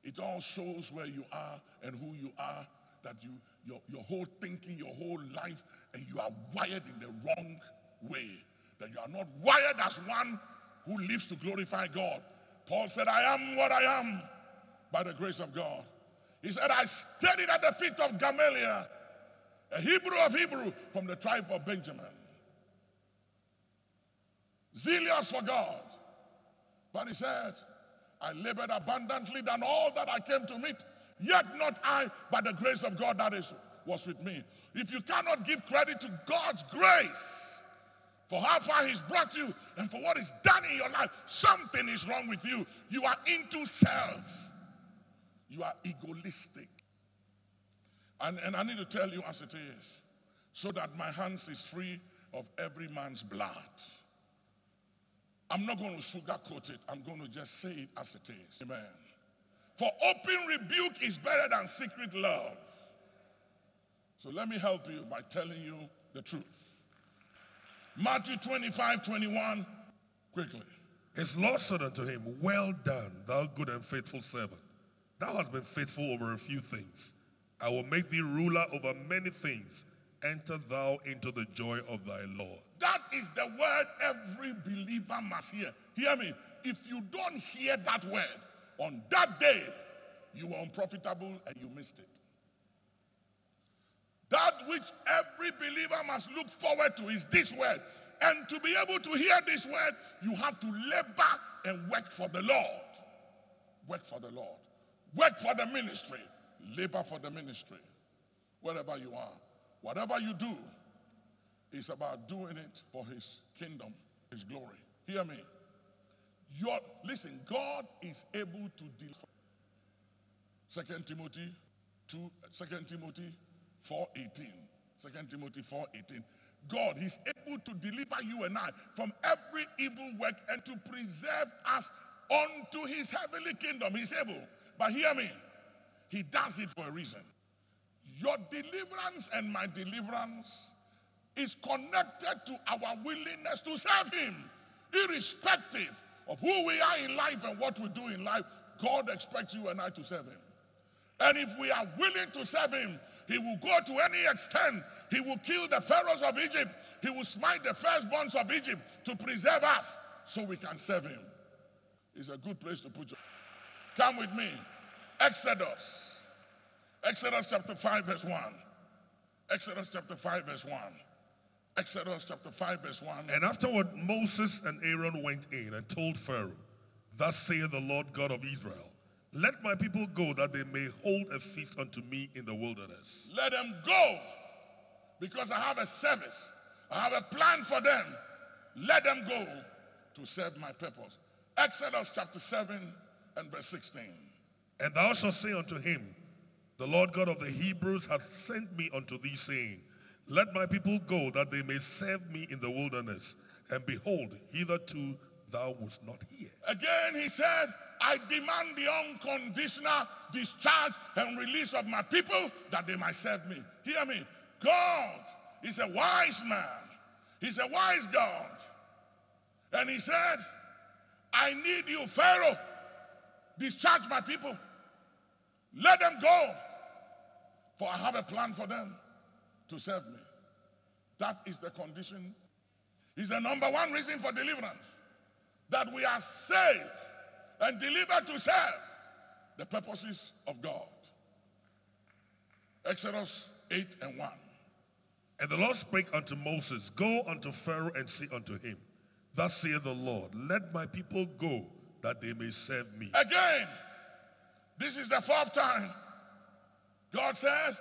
[SPEAKER 2] It all shows where you are and who you are, that you, your, your whole thinking, your whole life, and you are wired in the wrong way. That you are not wired as one who lives to glorify God. Paul said, I am what I am by the grace of God. He said, I studied at the feet of Gamaliel, a Hebrew of Hebrew from the tribe of Benjamin. Zealous for God. But he said, I labored abundantly than all that I came to meet. Yet not I, but the grace of God that is was with me. If you cannot give credit to God's grace for how far He's brought you and for what He's done in your life, something is wrong with you. You are into self. You are egoistic. And, and I need to tell you as it is, so that my hands is free of every man's blood. I'm not going to sugarcoat it. I'm going to just say it as it is. Amen. For open rebuke is better than secret love. So let me help you by telling you the truth. Matthew 25, 21, quickly.
[SPEAKER 3] His Lord said unto him, Well done, thou good and faithful servant. Thou hast been faithful over a few things. I will make thee ruler over many things. Enter thou into the joy of thy Lord.
[SPEAKER 2] That is the word every believer must hear. Hear me. If you don't hear that word, on that day, you were unprofitable and you missed it. That which every believer must look forward to is this word. And to be able to hear this word, you have to labor and work for the Lord. Work for the Lord. Work for the ministry. Labor for the ministry. Wherever you are. Whatever you do, is about doing it for his kingdom, his glory. Hear me. Your, listen, God is able to deliver. Second Timothy 2, 2 Timothy 4.18. 2 Timothy 4.18. God. He's able to deliver you and I from every evil work and to preserve us unto his heavenly kingdom. He's able. But hear me, he does it for a reason. Your deliverance and my deliverance is connected to our willingness to serve him, irrespective of who we are in life and what we do in life. God expects you and I to serve him. And if we are willing to serve him, he will go to any extent. He will kill the pharaohs of Egypt. He will smite the firstborns of Egypt to preserve us so we can serve him. It's a good place to put you. Come with me. Exodus. Exodus chapter 5, verse 1. Exodus chapter 5, verse 1. Exodus chapter 5, verse 1.
[SPEAKER 3] And afterward, Moses and Aaron went in and told Pharaoh, Thus saith the Lord God of Israel, Let my people go that they may hold a feast unto me in the wilderness.
[SPEAKER 2] Let them go because I have a service. I have a plan for them. Let them go to serve my purpose. Exodus chapter 7 and verse 16.
[SPEAKER 3] And thou shalt say unto him, The Lord God of the Hebrews hath sent me unto thee, saying, Let my people go, that they may serve me in the wilderness. And behold, hitherto thou wouldst not hear.
[SPEAKER 2] Again, he said, I demand the unconditional discharge and release of my people that they might serve me. Hear me. God is a wise man. He's a wise God. And he said, I need you, Pharaoh. Discharge my people. Let them go. For I have a plan for them to serve me. That is the condition. Is the number one reason for deliverance. That we are saved and delivered to serve the purposes of God. Exodus 8 and 1.
[SPEAKER 3] And the Lord spake unto Moses, Go unto Pharaoh and say unto him, Thus saith the Lord, Let my people go, that they may serve me.
[SPEAKER 2] Again, this is the fourth time. God said,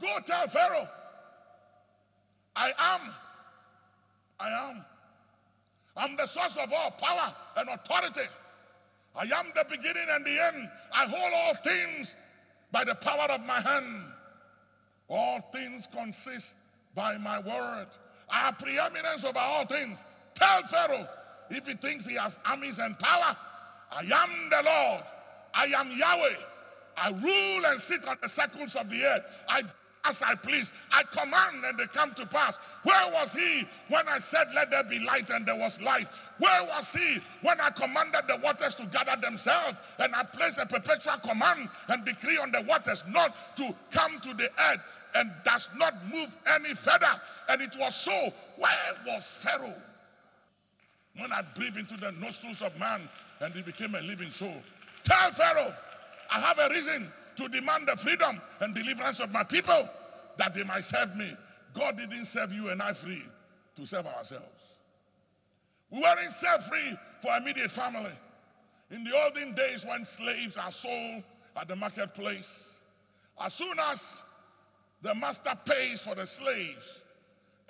[SPEAKER 2] Go tell Pharaoh, I am. I am. I'm the source of all power and authority. I am the beginning and the end. I hold all things by the power of my hand. All things consist by my word. I have preeminence over all things. Tell Pharaoh if he thinks he has armies and power, I am the Lord. I am Yahweh. I rule and sit on the circles of the earth. I as I please. I command and they come to pass. Where was he when I said, Let there be light and there was light? Where was he when I commanded the waters to gather themselves and I placed a perpetual command and decree on the waters not to come to the earth and does not move any further? And it was so. Where was Pharaoh? When I breathed into the nostrils of man and he became a living soul. Tell Pharaoh, I have a reason to demand the freedom and deliverance of my people that they might serve me. God didn't serve you and I free to serve ourselves. We weren't set free for immediate family. In the olden days when slaves are sold at the marketplace, as soon as the master pays for the slaves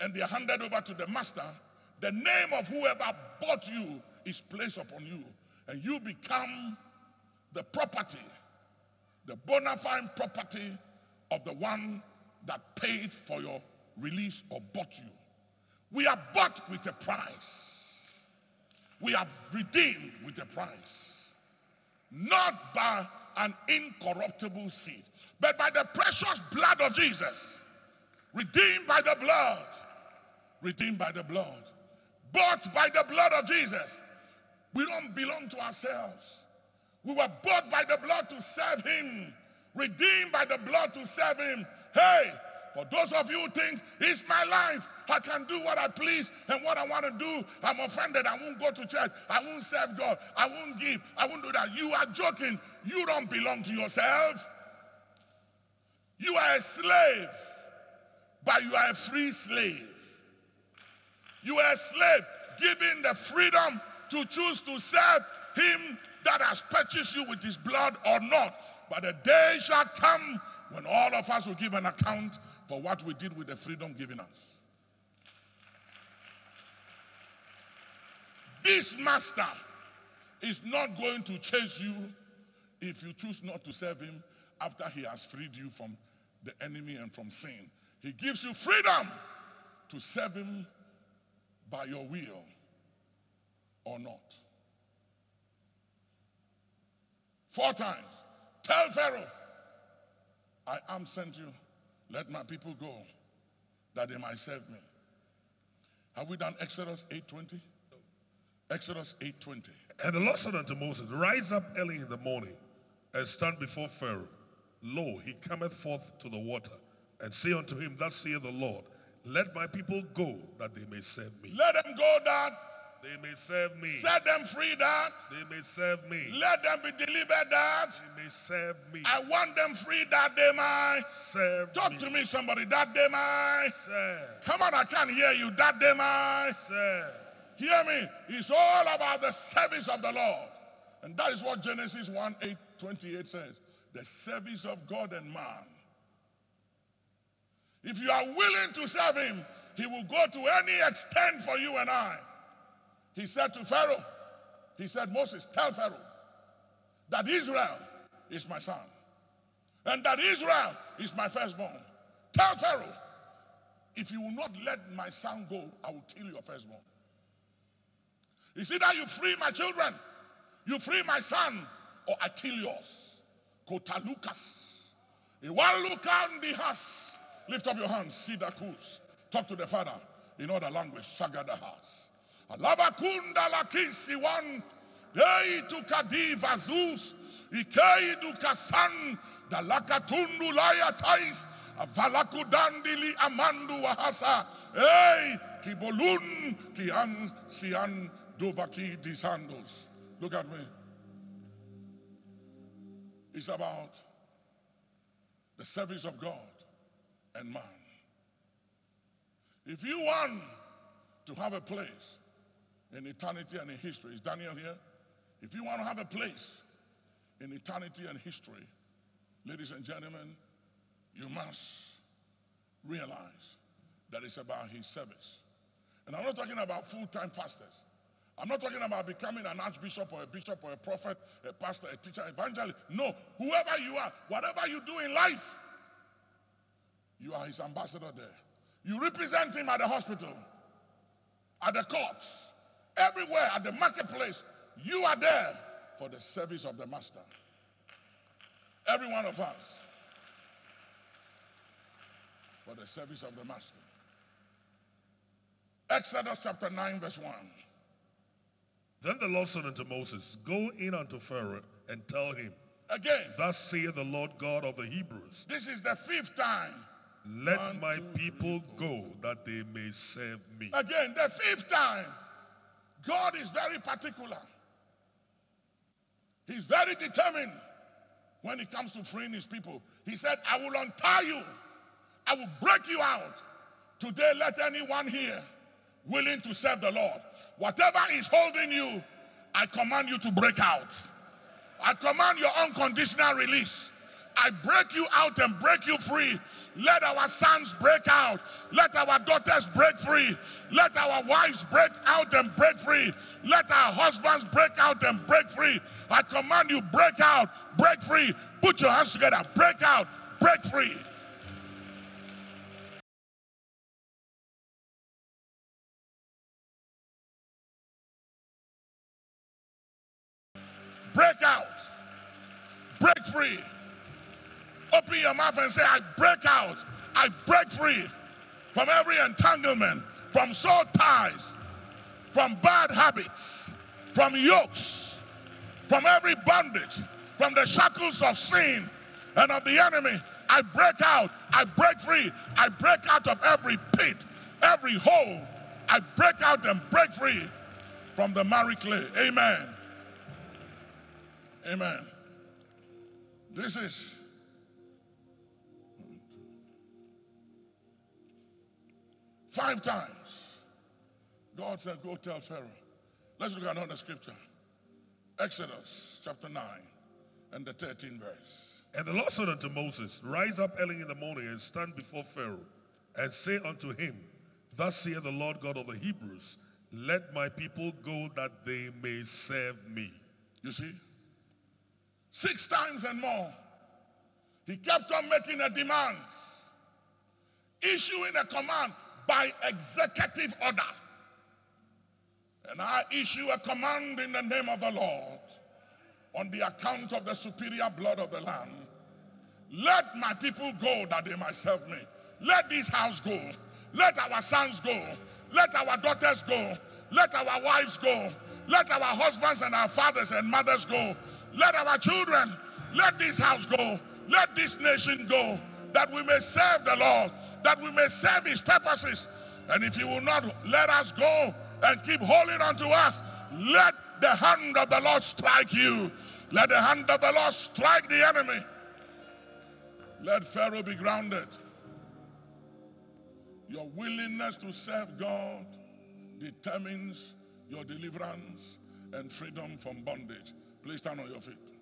[SPEAKER 2] and they're handed over to the master, the name of whoever bought you is placed upon you, and you become the property the bona fide property of the one that paid for your release or bought you. We are bought with a price. We are redeemed with a price. Not by an incorruptible seed, but by the precious blood of Jesus. Redeemed by the blood. Redeemed by the blood. Bought by the blood of Jesus. We don't belong to ourselves. We were bought by the blood to serve him, redeemed by the blood to serve him. Hey, for those of you who think it's my life, I can do what I please and what I want to do. I'm offended. I won't go to church. I won't serve God. I won't give. I won't do that. You are joking. You don't belong to yourself. You are a slave, but you are a free slave. You are a slave given the freedom to choose to serve him that has purchased you with his blood or not. But the day shall come when all of us will give an account for what we did with the freedom given us. This master is not going to chase you if you choose not to serve him after he has freed you from the enemy and from sin. He gives you freedom to serve him by your will or not? Four times. Tell Pharaoh, I am sent you. Let my people go that they might serve me. Have we done Exodus 8:20? Exodus 8:20.
[SPEAKER 3] And the Lord said unto Moses, Rise up early in the morning and stand before Pharaoh. Lo, he cometh forth to the water, and say unto him, Thus saith the Lord, Let my people go that they may serve me.
[SPEAKER 2] Let them go that
[SPEAKER 3] They may serve me.
[SPEAKER 2] set them free that
[SPEAKER 3] They may serve me.
[SPEAKER 2] let them be delivered that
[SPEAKER 3] They may serve me.
[SPEAKER 2] I want them free that they might
[SPEAKER 3] Serve me.
[SPEAKER 2] talk
[SPEAKER 3] me.
[SPEAKER 2] to me somebody that they might
[SPEAKER 3] Serve.
[SPEAKER 2] come on I can't hear you that they might
[SPEAKER 3] Serve.
[SPEAKER 2] Hear me. It's all about the service of the Lord. And that is what Genesis 1 8 28 says. The service of God and man. If you are willing to serve him, he will go to any extent for you and I. He said to Pharaoh, he said, Moses, tell Pharaoh that Israel is my son. And that Israel is my firstborn. Tell Pharaoh, if you will not let my son go, I will kill your firstborn. It's either you free my children, you free my son, or I kill yours. Kota Lucas. Lift up your hands. See the kus. Talk to the father in other language. Shagada has. Alabakunda lakisi one. Ei tu kadiva zus. Ikei du kasan. Dalakatundu laya tais. Avalakudandili amandu wahasa. Ei kibolun kian sian dovaki disandos. Look at me. It's about the service of God and man. If you want to have a place in eternity and in history, is Daniel here? If you want to have a place in eternity and history, ladies and gentlemen, you must realize that it's about his service. And I'm not talking about full-time pastors. I'm not talking about becoming an archbishop or a bishop or a prophet, a pastor, a teacher, evangelist. No, whoever you are, whatever you do in life, you are his ambassador there. You represent him at the hospital, at the courts, everywhere, at the marketplace. You are there for the service of the master. Every one of us for the service of the master. Exodus chapter 9, verse 1.
[SPEAKER 3] Then the Lord said unto Moses, Go in unto Pharaoh and tell him,
[SPEAKER 2] Again,
[SPEAKER 3] Thus saith the Lord God of the Hebrews,
[SPEAKER 2] this is the fifth time.
[SPEAKER 3] Let
[SPEAKER 2] One,
[SPEAKER 3] my
[SPEAKER 2] two,
[SPEAKER 3] people go that they may serve me.
[SPEAKER 2] Again, the fifth time. God is very particular. He's very determined when it comes to freeing his people. He said, I will untie you. I will break you out. Today, let anyone here willing to serve the Lord, whatever is holding you, I command you to break out. I command your unconditional release. I break you out and break you free. Let our sons break out. Let our daughters break free. Let our wives break out and break free. Let our husbands break out and break free. I command you break out, break free. Put your hands together. Break out, break free. Break out. Break free. Open your mouth and say, I break out. I break free from every entanglement, from soul ties, from bad habits, from yokes, from every bondage, from the shackles of sin and of the enemy. I break out. I break free. I break out of every pit, every hole. I break out and break free from the marry clay. Amen. Amen. This is five times. God said, Go tell Pharaoh. Let's look at another scripture. Exodus chapter 9 and the 13th verse.
[SPEAKER 3] And the Lord said unto Moses, Rise up early in the morning and stand before Pharaoh, and say unto him, Thus saith the Lord God of the Hebrews, Let my people go that they may serve me.
[SPEAKER 2] You see? Six times and more. He kept on making a demand, issuing a command by executive order. And I issue a command in the name of the Lord on the account of the superior blood of the Lamb. Let my people go that they might serve me. Let this house go. Let our sons go. Let our daughters go. Let our wives go. Let our husbands and our fathers and mothers go. Let our children, let this house go. Let this nation go. That we may serve the Lord. That we may serve his purposes. And if he will not let us go and keep holding on to us, let the hand of the Lord strike you. Let the hand of the Lord strike the enemy. Let Pharaoh be grounded. Your willingness to serve God determines your deliverance and freedom from bondage. Please stand on your feet.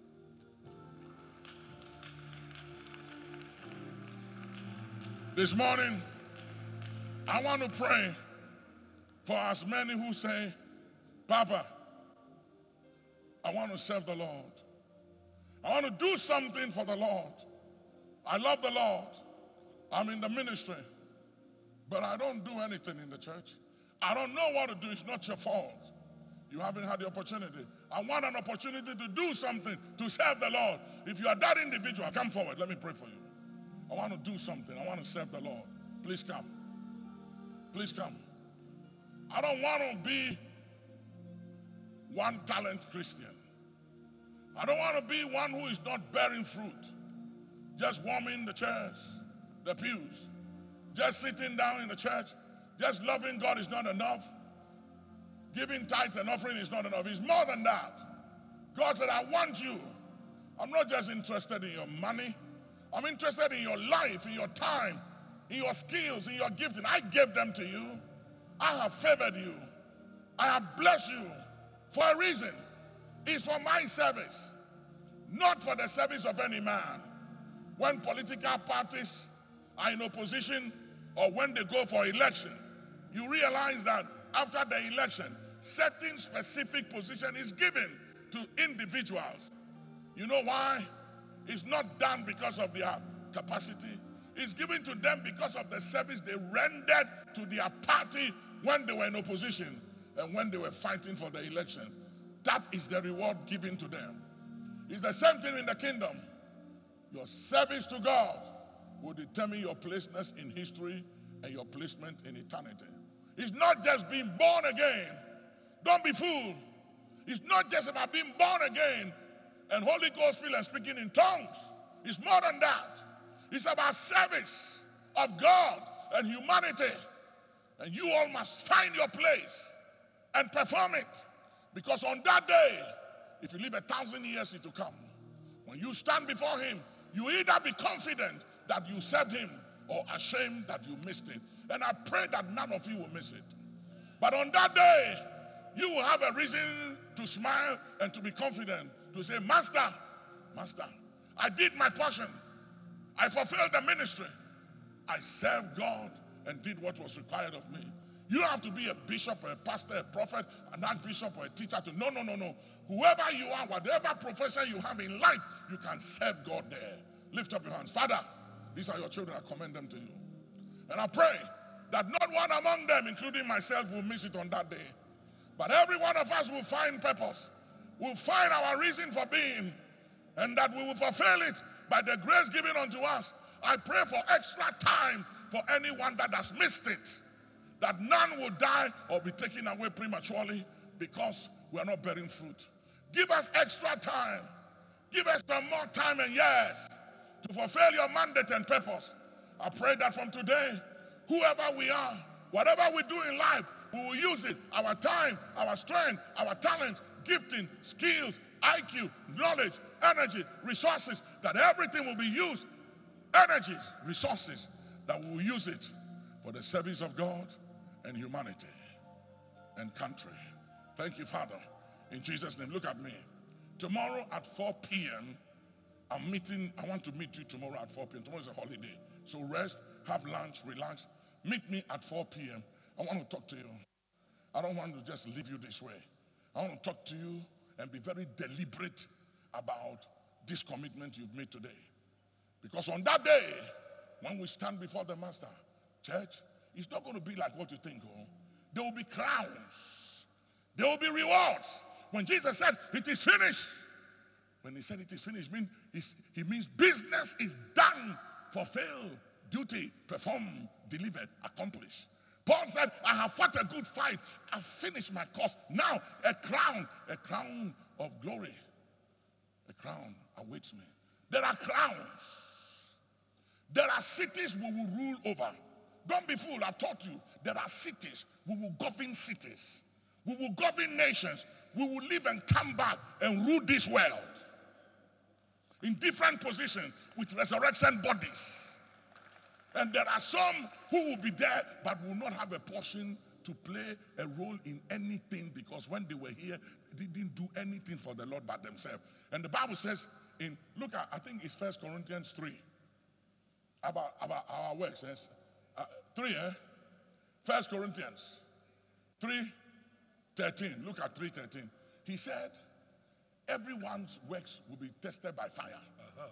[SPEAKER 2] This morning, I want to pray for as many who say, Papa, I want to serve the Lord. I want to do something for the Lord. I love the Lord. I'm in the ministry, but I don't do anything in the church. I don't know what to do. It's not your fault. You haven't had the opportunity. I want an opportunity to do something to serve the Lord. If you are that individual, come forward. Let me pray for you. I want to do something. I want to serve the Lord. Please come. Please come. I don't want to be one talent Christian. I don't want to be one who is not bearing fruit, just warming the chairs, the pews, just sitting down in the church, just loving God is not enough. Giving tithes and offering is not enough. It's more than that. God said, I want you. I'm not just interested in your money. I'm interested in your life, in your time, in your skills, in your gifting. I gave them to you. I have favored you. I have blessed you for a reason. It's for my service, not for the service of any man. When political parties are in opposition or when they go for election, you realize that after the election, certain specific position is given to individuals. You know why? It's not done because of their capacity. It's given to them because of the service they rendered to their party when they were in opposition and when they were fighting for the election. That is the reward given to them. It's the same thing in the kingdom. Your service to God will determine your placeness in history and your placement in eternity. It's not just being born again. Don't be fooled. It's not just about being born again and Holy Ghost filled and speaking in tongues. It's more than that. It's about service of God and humanity. And you all must find your place and perform it. Because on that day, if you live a thousand years it will come, when you stand before him, you either be confident that you served him or ashamed that you missed it. And I pray that none of you will miss it. But on that day, you will have a reason to smile and to be confident, to say, Master, Master, I did my portion. I fulfilled the ministry. I served God and did what was required of me. You don't have to be a bishop or a pastor, a prophet, an archbishop or a teacher to no, no, no, no. Whoever you are, whatever profession you have in life, you can serve God there. Lift up your hands. Father, these are your children. I commend them to you. And I pray that not one among them, including myself, will miss it on that day. But every one of us will find purpose, will find our reason for being, and that we will fulfill it by the grace given unto us. I pray for extra time for anyone that has missed it, that none will die or be taken away prematurely because we are not bearing fruit. Give us extra time. Give us some more time and years to fulfill your mandate and purpose. I pray that from today, whoever we are, whatever we do in life, we will use it our time, our strength, our talents, gifting, skills, IQ, knowledge, energy, resources, that everything will be used. Energies, resources, that we will use it for the service of God and humanity and country. Thank you, Father. In Jesus' name, look at me. Tomorrow at 4 p.m., I'm meeting, I want to meet you tomorrow at 4 p.m. Tomorrow is a holiday. So rest, have lunch, relax. Meet me at 4 p.m. I want to talk to you. I don't want to just leave you this way. I want to talk to you and be very deliberate about this commitment you've made today. Because on that day, when we stand before the Master, church, it's not going to be like what you think. Oh. There will be crowns. There will be rewards. When Jesus said, it is finished. When he said it is finished, mean, he means business is done, fulfilled, duty performed, delivered, accomplished. Paul said, I have fought a good fight. I've finished my course. Now, a crown, a crown of glory, a crown awaits me. There are crowns. There are cities we will rule over. Don't be fooled. I've taught you. There are cities. We will govern cities. We will govern nations. We will live and come back and rule this world in different positions with resurrection bodies. And there are some who will be there but will not have a portion to play a role in anything because when they were here, they didn't do anything for the Lord but themselves. And the Bible says in, look at, I think it's First Corinthians 3 about, about our works. Yes? Uh, 3, eh? First Corinthians 3 13. Look at 3 13. He said, everyone's works will be tested by fire. Uh-huh.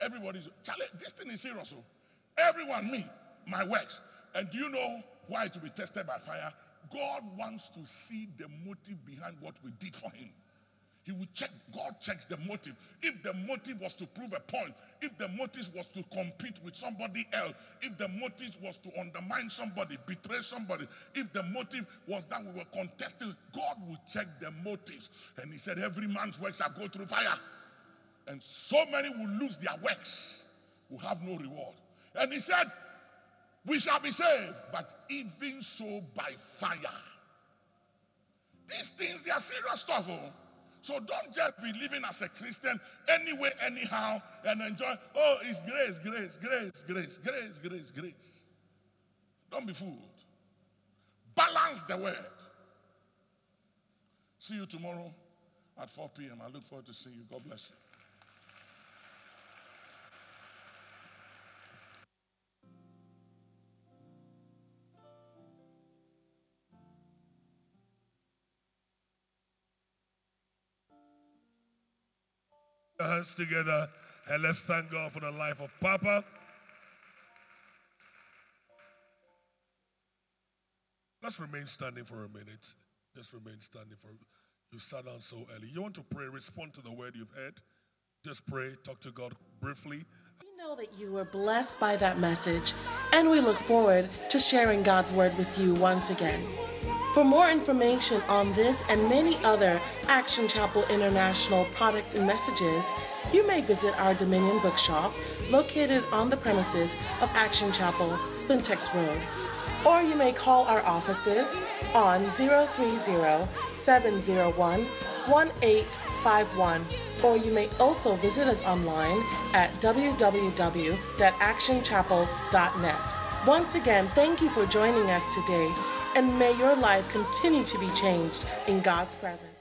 [SPEAKER 2] Everybody's, Charlie, this thing is serious. Oh. Everyone, me, my works. And do you know why to be tested by fire? God wants to see the motive behind what we did for him. He will check, God checks the motive. If the motive was to prove a point, if the motive was to compete with somebody else, if the motive was to undermine somebody, betray somebody, if the motive was that we were contesting, God will check the motives. And he said, every man's work shall go through fire. And so many will lose their works, will have no reward. And he said, we shall be saved, but even so by fire. These things, they are serious stuff. Oh. So don't just be living as a Christian anyway, anyhow, and enjoy, oh, it's grace, grace, grace, grace, grace, grace, grace. Don't be fooled. Balance the word. See you tomorrow at 4 p.m. I look forward to seeing you. God bless you.
[SPEAKER 3] Hands together and let's thank God for the life of Papa. Let's remain standing for a minute. Just remain standing for you sat down so early. You want to pray, respond to the word you've heard. Just pray, talk to God briefly.
[SPEAKER 1] We know that you were blessed by that message, and we look forward to sharing God's word with you once again. For more information on this and many other Action Chapel International products and messages, you may visit our Dominion Bookshop located on the premises of Action Chapel, Spintex Road. Or you may call our offices on 030 701 1851. Or you may also visit us online at www.actionchapel.net. Once again, thank you for joining us today and may your life continue to be changed in God's presence.